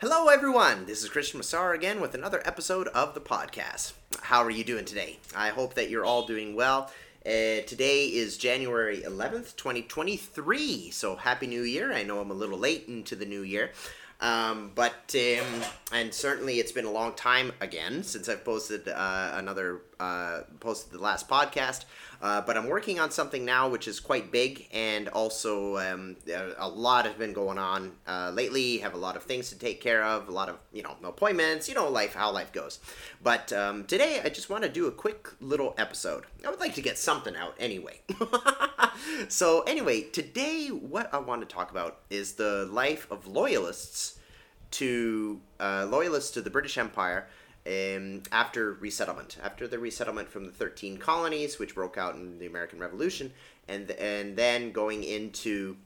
Hello, everyone. This is Christian Massar again with another episode of the podcast. How are you doing today? I hope that you're all doing well. Uh, today is January 11th, 2023. So, Happy New Year. I know I'm a little late into the new year. Um, but, um, and certainly it's been a long time again since I've posted uh, another, uh, posted the last podcast. Uh, but I'm working on something now which is quite big, and also um, a lot has been going on uh, lately. Have a lot of things to take care of, a lot of you know appointments, you know life how life goes. But um, today I just want to do a quick little episode. I would like to get something out anyway. so anyway, today what I want to talk about is the life of loyalists to uh, loyalists to the British Empire um, after resettlement, after the resettlement from the 13 colonies, which broke out in the American Revolution, and, and then going into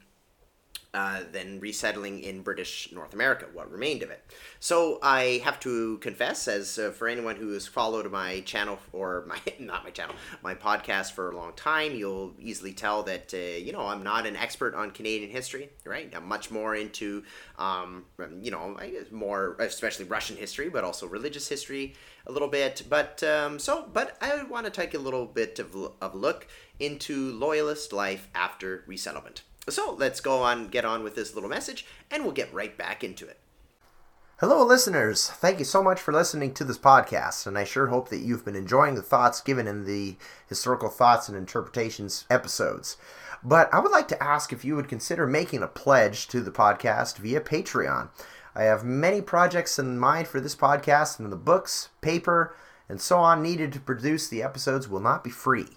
uh, then resettling in British North America, what remained of it. So I have to confess, as uh, for anyone who has followed my channel or my not my channel, my podcast for a long time, you'll easily tell that uh, you know I'm not an expert on Canadian history, right? I'm much more into um, you know more especially Russian history, but also religious history a little bit. But um, so, but I want to take a little bit of of look into loyalist life after resettlement. So let's go on, get on with this little message, and we'll get right back into it. Hello, listeners. Thank you so much for listening to this podcast, and I sure hope that you've been enjoying the thoughts given in the historical thoughts and interpretations episodes. But I would like to ask if you would consider making a pledge to the podcast via Patreon. I have many projects in mind for this podcast, and the books, paper, and so on needed to produce the episodes will not be free.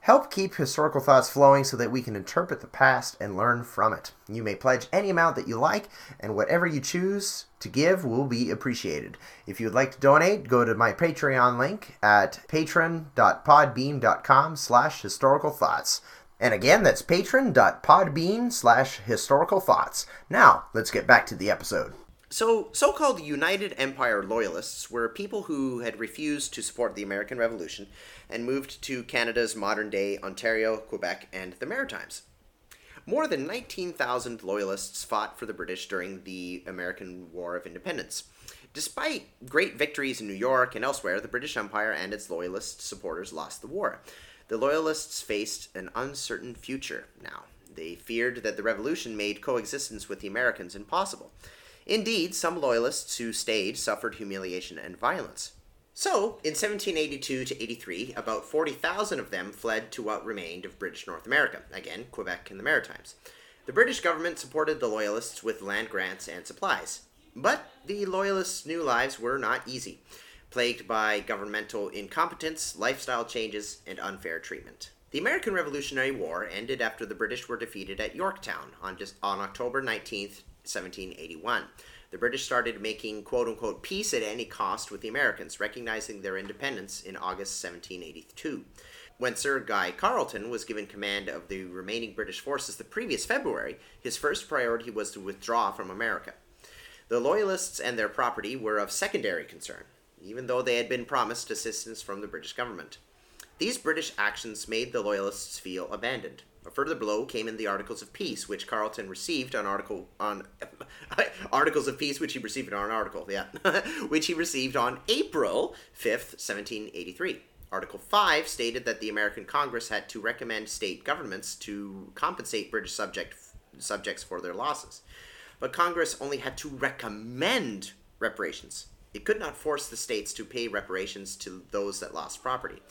Help keep historical thoughts flowing so that we can interpret the past and learn from it. You may pledge any amount that you like, and whatever you choose to give will be appreciated. If you would like to donate, go to my Patreon link at patron.podbean.com slash historical thoughts. And again, that's patron.podbean slash historical thoughts. Now, let's get back to the episode. So, so called United Empire Loyalists were people who had refused to support the American Revolution and moved to Canada's modern day Ontario, Quebec, and the Maritimes. More than 19,000 Loyalists fought for the British during the American War of Independence. Despite great victories in New York and elsewhere, the British Empire and its Loyalist supporters lost the war. The Loyalists faced an uncertain future now. They feared that the revolution made coexistence with the Americans impossible. Indeed, some Loyalists who stayed suffered humiliation and violence. So, in 1782 to 83, about 40,000 of them fled to what remained of British North America, again, Quebec and the Maritimes. The British government supported the Loyalists with land grants and supplies. But the Loyalists' new lives were not easy, plagued by governmental incompetence, lifestyle changes, and unfair treatment. The American Revolutionary War ended after the British were defeated at Yorktown on, just, on October 19th, 1781. The British started making quote unquote peace at any cost with the Americans, recognizing their independence in August 1782. When Sir Guy Carleton was given command of the remaining British forces the previous February, his first priority was to withdraw from America. The Loyalists and their property were of secondary concern, even though they had been promised assistance from the British government. These British actions made the Loyalists feel abandoned. A further blow came in the Articles of Peace, which Carleton received on article on Articles of Peace, which he received on an article, yeah, which he received on April fifth, seventeen eighty-three. Article 5 stated that the American Congress had to recommend state governments to compensate British subject, subjects for their losses. But Congress only had to recommend reparations. It could not force the states to pay reparations to those that lost property.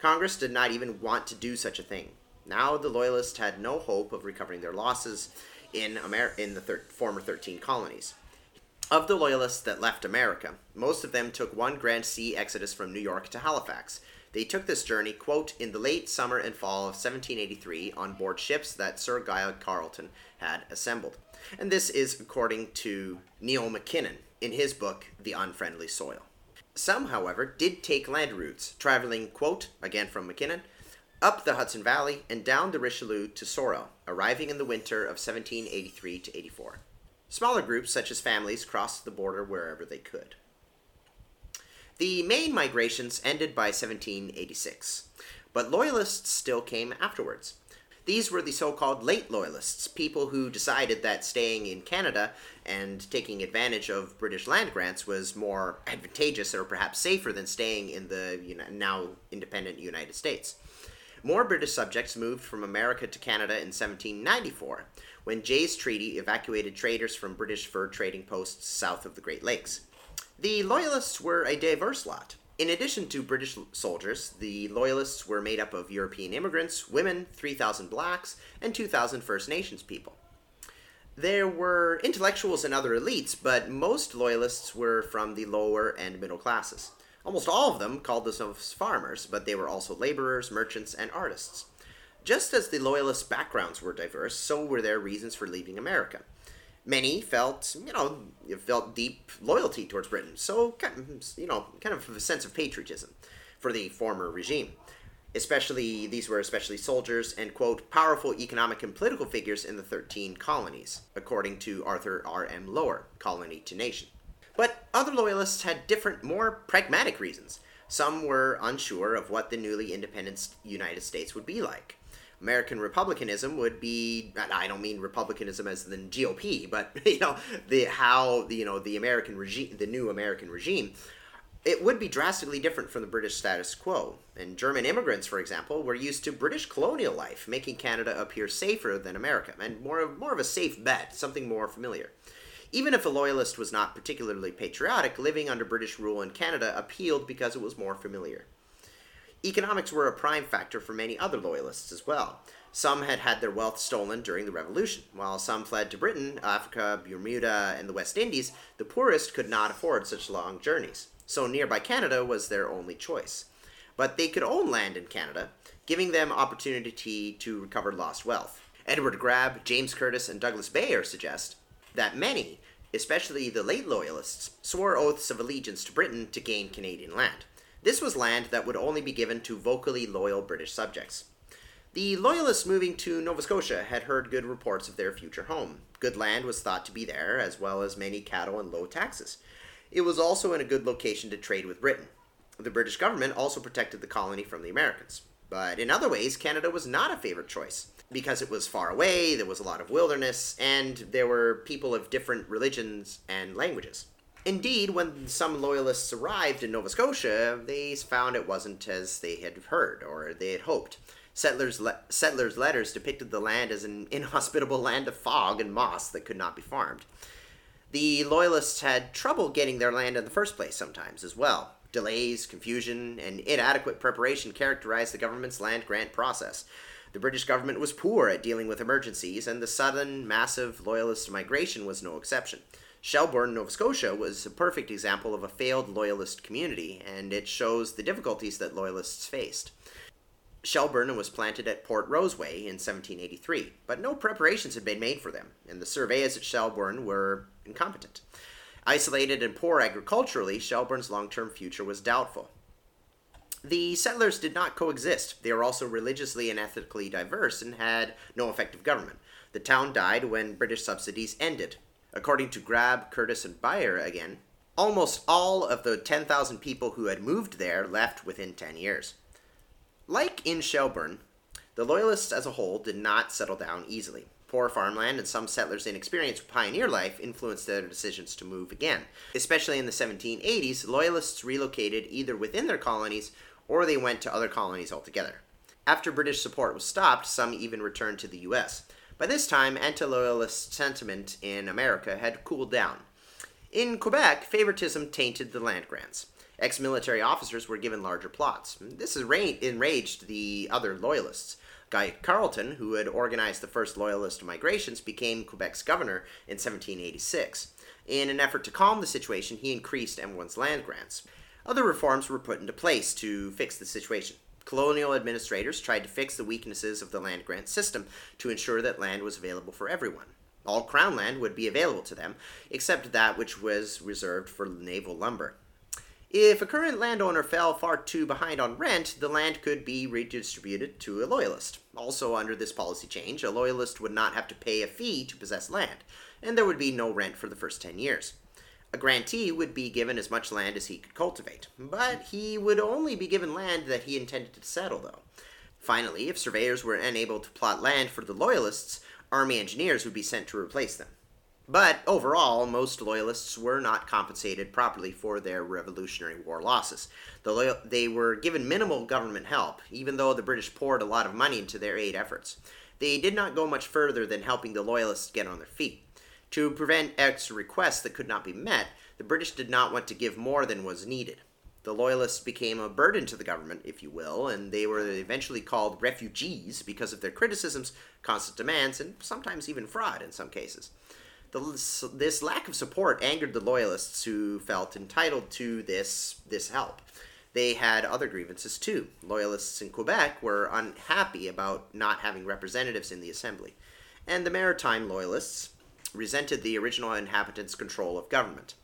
Congress did not even want to do such a thing. Now the Loyalists had no hope of recovering their losses in, Amer- in the thir- former 13 colonies. Of the Loyalists that left America, most of them took one grand sea exodus from New York to Halifax. They took this journey, quote, in the late summer and fall of 1783 on board ships that Sir Guy Carleton had assembled. And this is according to Neil MacKinnon in his book, The Unfriendly Soil. Some, however, did take land routes, traveling, quote, again from MacKinnon, up the Hudson Valley and down the Richelieu to Sorel, arriving in the winter of 1783 to 84. Smaller groups, such as families, crossed the border wherever they could. The main migrations ended by 1786, but Loyalists still came afterwards. These were the so called late Loyalists, people who decided that staying in Canada and taking advantage of British land grants was more advantageous or perhaps safer than staying in the now independent United States. More British subjects moved from America to Canada in 1794, when Jay's Treaty evacuated traders from British fur trading posts south of the Great Lakes. The Loyalists were a diverse lot. In addition to British soldiers, the Loyalists were made up of European immigrants, women, 3,000 blacks, and 2,000 First Nations people. There were intellectuals and other elites, but most Loyalists were from the lower and middle classes. Almost all of them called themselves farmers, but they were also laborers, merchants, and artists. Just as the Loyalist backgrounds were diverse, so were their reasons for leaving America many felt, you know, felt deep loyalty towards Britain. So, kind of, you know, kind of a sense of patriotism for the former regime. Especially, these were especially soldiers and, quote, powerful economic and political figures in the 13 colonies, according to Arthur R.M. Lower, Colony to Nation. But other loyalists had different, more pragmatic reasons. Some were unsure of what the newly independent United States would be like. American republicanism would be I don't mean republicanism as the GOP, but you know the how the you know the American regime the new American regime it would be drastically different from the British status quo. And German immigrants, for example, were used to British colonial life, making Canada appear safer than America, and more of, more of a safe bet, something more familiar. Even if a loyalist was not particularly patriotic, living under British rule in Canada appealed because it was more familiar. Economics were a prime factor for many other loyalists as well. Some had had their wealth stolen during the Revolution. While some fled to Britain, Africa, Bermuda, and the West Indies, the poorest could not afford such long journeys. So nearby Canada was their only choice. But they could own land in Canada, giving them opportunity to recover lost wealth. Edward Grabb, James Curtis, and Douglas Baer suggest that many, especially the late Loyalists, swore oaths of allegiance to Britain to gain Canadian land. This was land that would only be given to vocally loyal British subjects. The Loyalists moving to Nova Scotia had heard good reports of their future home. Good land was thought to be there, as well as many cattle and low taxes. It was also in a good location to trade with Britain. The British government also protected the colony from the Americans. But in other ways, Canada was not a favorite choice because it was far away, there was a lot of wilderness, and there were people of different religions and languages. Indeed, when some loyalists arrived in Nova Scotia, they found it wasn't as they had heard or they had hoped. Settlers, le- settlers' letters depicted the land as an inhospitable land of fog and moss that could not be farmed. The loyalists had trouble getting their land in the first place sometimes as well. Delays, confusion, and inadequate preparation characterized the government's land grant process. The British government was poor at dealing with emergencies, and the sudden, massive loyalist migration was no exception. Shelburne, Nova Scotia, was a perfect example of a failed loyalist community, and it shows the difficulties that loyalists faced. Shelburne was planted at Port Roseway in 1783, but no preparations had been made for them, and the surveyors at Shelburne were incompetent. Isolated and poor agriculturally, Shelburne's long term future was doubtful. The settlers did not coexist. They were also religiously and ethnically diverse and had no effective government. The town died when British subsidies ended, According to Grabb, Curtis, and Baer again, almost all of the 10,000 people who had moved there left within 10 years. Like in Shelburne, the Loyalists as a whole did not settle down easily. Poor farmland and some settlers' inexperience with pioneer life influenced their decisions to move again. Especially in the 1780s, Loyalists relocated either within their colonies or they went to other colonies altogether. After British support was stopped, some even returned to the US. By this time, anti loyalist sentiment in America had cooled down. In Quebec, favoritism tainted the land grants. Ex military officers were given larger plots. This enraged the other loyalists. Guy Carleton, who had organized the first loyalist migrations, became Quebec's governor in 1786. In an effort to calm the situation, he increased everyone's land grants. Other reforms were put into place to fix the situation. Colonial administrators tried to fix the weaknesses of the land grant system to ensure that land was available for everyone. All crown land would be available to them, except that which was reserved for naval lumber. If a current landowner fell far too behind on rent, the land could be redistributed to a loyalist. Also, under this policy change, a loyalist would not have to pay a fee to possess land, and there would be no rent for the first 10 years. A grantee would be given as much land as he could cultivate, but he would only be given land that he intended to settle, though. Finally, if surveyors were unable to plot land for the Loyalists, army engineers would be sent to replace them. But overall, most Loyalists were not compensated properly for their Revolutionary War losses. The they were given minimal government help, even though the British poured a lot of money into their aid efforts. They did not go much further than helping the Loyalists get on their feet. To prevent extra requests that could not be met, the British did not want to give more than was needed. The Loyalists became a burden to the government, if you will, and they were eventually called refugees because of their criticisms, constant demands, and sometimes even fraud in some cases. The, this lack of support angered the Loyalists who felt entitled to this, this help. They had other grievances too. Loyalists in Quebec were unhappy about not having representatives in the assembly, and the maritime Loyalists resented the original inhabitants' control of government.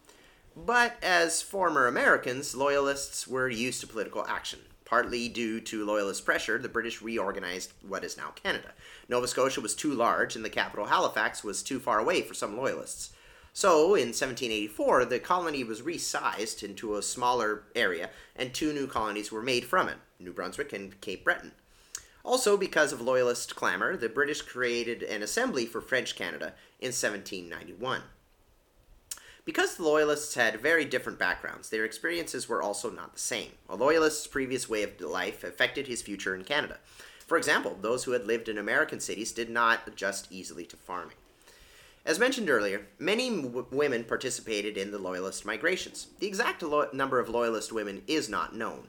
But as former Americans, Loyalists were used to political action. Partly due to Loyalist pressure, the British reorganized what is now Canada. Nova Scotia was too large, and the capital, Halifax, was too far away for some Loyalists. So, in 1784, the colony was resized into a smaller area, and two new colonies were made from it New Brunswick and Cape Breton. Also, because of Loyalist clamor, the British created an assembly for French Canada in 1791. Because the Loyalists had very different backgrounds, their experiences were also not the same. A Loyalist's previous way of life affected his future in Canada. For example, those who had lived in American cities did not adjust easily to farming. As mentioned earlier, many w- women participated in the Loyalist migrations. The exact lo- number of Loyalist women is not known.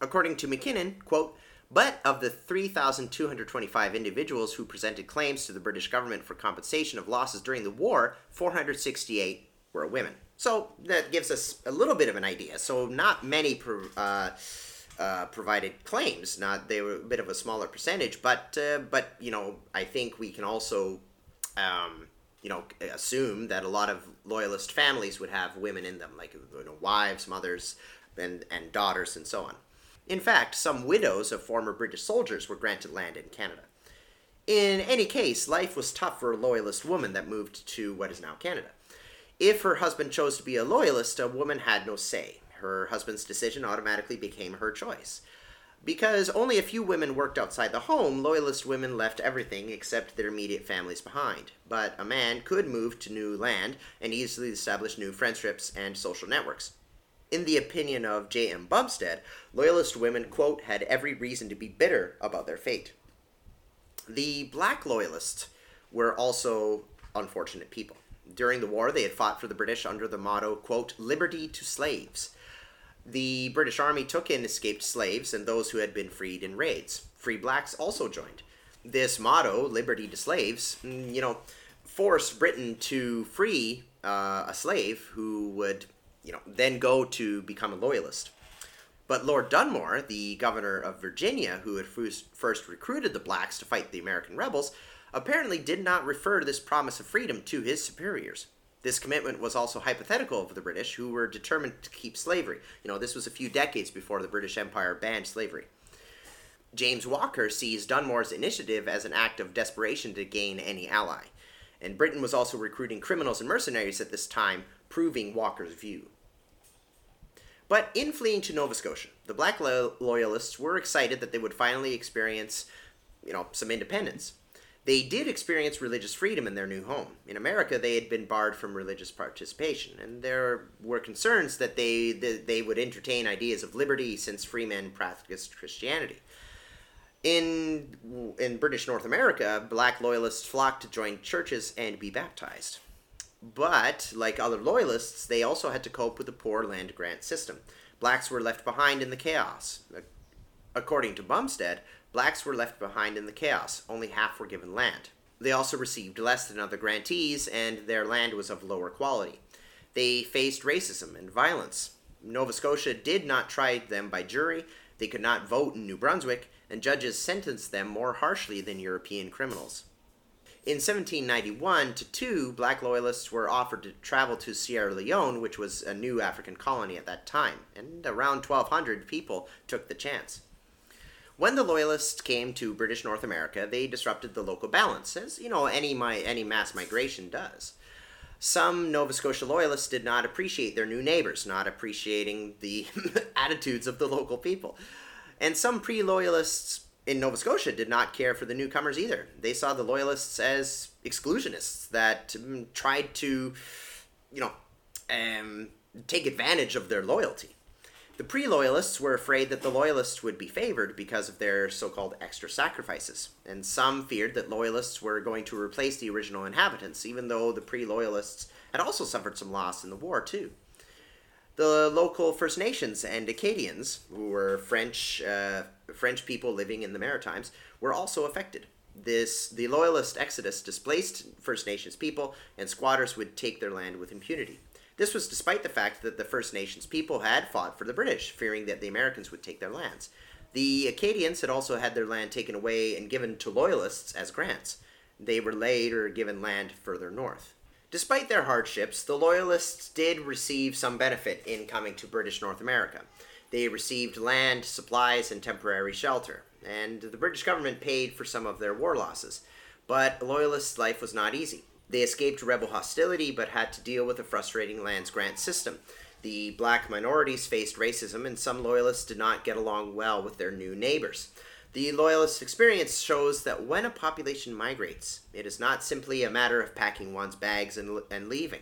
According to MacKinnon, quote, but of the 3,225 individuals who presented claims to the British government for compensation of losses during the war, 468 were women. So that gives us a little bit of an idea. So not many pro, uh, uh, provided claims. Not they were a bit of a smaller percentage, but uh, but you know I think we can also um, you know assume that a lot of loyalist families would have women in them, like you know, wives, mothers, and and daughters, and so on. In fact, some widows of former British soldiers were granted land in Canada. In any case, life was tough for a loyalist woman that moved to what is now Canada. If her husband chose to be a loyalist, a woman had no say. Her husband's decision automatically became her choice. Because only a few women worked outside the home, loyalist women left everything except their immediate families behind. But a man could move to new land and easily establish new friendships and social networks. In the opinion of J.M. Bumsted, loyalist women, quote, had every reason to be bitter about their fate. The black loyalists were also unfortunate people. During the war, they had fought for the British under the motto, quote, liberty to slaves. The British Army took in escaped slaves and those who had been freed in raids. Free blacks also joined. This motto, liberty to slaves, mm, you know, forced Britain to free uh, a slave who would, you know, then go to become a loyalist. But Lord Dunmore, the governor of Virginia, who had first recruited the blacks to fight the American rebels, apparently did not refer to this promise of freedom to his superiors. This commitment was also hypothetical of the British, who were determined to keep slavery. You know, this was a few decades before the British Empire banned slavery. James Walker sees Dunmore's initiative as an act of desperation to gain any ally. And Britain was also recruiting criminals and mercenaries at this time, proving Walker's view. But in fleeing to Nova Scotia, the black lo- loyalists were excited that they would finally experience, you know, some independence. They did experience religious freedom in their new home. In America, they had been barred from religious participation, and there were concerns that they, that they would entertain ideas of liberty since free men practiced Christianity. In, in British North America, black loyalists flocked to join churches and be baptized. But, like other loyalists, they also had to cope with the poor land grant system. Blacks were left behind in the chaos. According to Bumsted, blacks were left behind in the chaos. Only half were given land. They also received less than other grantees, and their land was of lower quality. They faced racism and violence. Nova Scotia did not try them by jury, they could not vote in New Brunswick, and judges sentenced them more harshly than European criminals. In 1791 to 2, black loyalists were offered to travel to Sierra Leone, which was a new African colony at that time, and around 1,200 people took the chance. When the Loyalists came to British North America, they disrupted the local balance, as you know any mi- any mass migration does. Some Nova Scotia Loyalists did not appreciate their new neighbors, not appreciating the attitudes of the local people, and some pre-Loyalists in Nova Scotia did not care for the newcomers either. They saw the Loyalists as exclusionists that um, tried to, you know, um, take advantage of their loyalty. The pre Loyalists were afraid that the Loyalists would be favored because of their so called extra sacrifices, and some feared that Loyalists were going to replace the original inhabitants, even though the pre Loyalists had also suffered some loss in the war, too. The local First Nations and Acadians, who were French, uh, French people living in the Maritimes, were also affected. This the Loyalist exodus displaced First Nations people, and squatters would take their land with impunity. This was despite the fact that the First Nations people had fought for the British, fearing that the Americans would take their lands. The Acadians had also had their land taken away and given to Loyalists as grants. They were later given land further north. Despite their hardships, the Loyalists did receive some benefit in coming to British North America. They received land, supplies, and temporary shelter, and the British government paid for some of their war losses. But Loyalists' life was not easy. They escaped rebel hostility but had to deal with a frustrating lands grant system. The black minorities faced racism, and some loyalists did not get along well with their new neighbors. The loyalist experience shows that when a population migrates, it is not simply a matter of packing one's bags and, and leaving.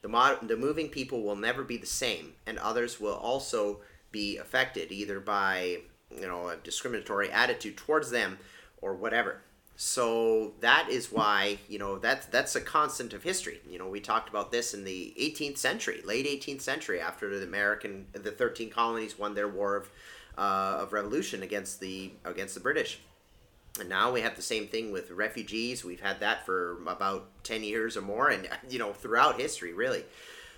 The, mod- the moving people will never be the same, and others will also be affected either by you know a discriminatory attitude towards them or whatever. So that is why you know that's that's a constant of history. You know, we talked about this in the 18th century, late 18th century, after the American the 13 colonies won their war of uh, of revolution against the against the British. And now we have the same thing with refugees. We've had that for about 10 years or more, and you know throughout history, really.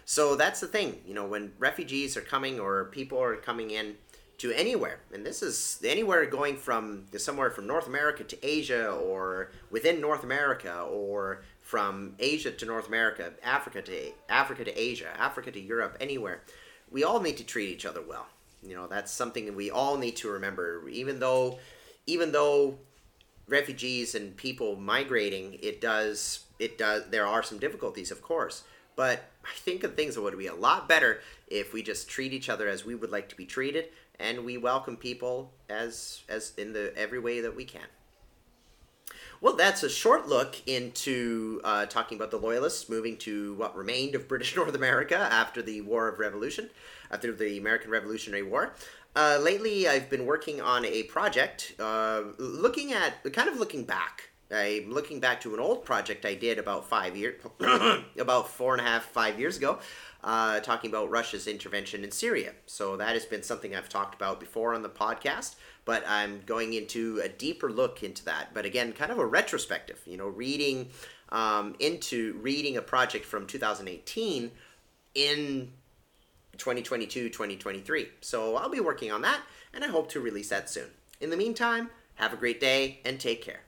So that's the thing. You know, when refugees are coming or people are coming in to anywhere. And this is anywhere going from somewhere from North America to Asia or within North America or from Asia to North America, Africa to Africa to Asia, Africa to Europe, anywhere. We all need to treat each other well. You know, that's something we all need to remember even though even though refugees and people migrating, it does it does there are some difficulties, of course. But I think that things that would be a lot better if we just treat each other as we would like to be treated and we welcome people as as in the every way that we can. Well, that's a short look into uh, talking about the Loyalists moving to what remained of British North America after the War of Revolution, after the American Revolutionary War. Uh, lately, I've been working on a project uh, looking at, kind of looking back. I'm looking back to an old project I did about five years, about four and a half, five years ago, uh, talking about Russia's intervention in Syria. So that has been something I've talked about before on the podcast, but I'm going into a deeper look into that. But again, kind of a retrospective, you know, reading um, into reading a project from 2018 in 2022 2023. So I'll be working on that, and I hope to release that soon. In the meantime, have a great day and take care.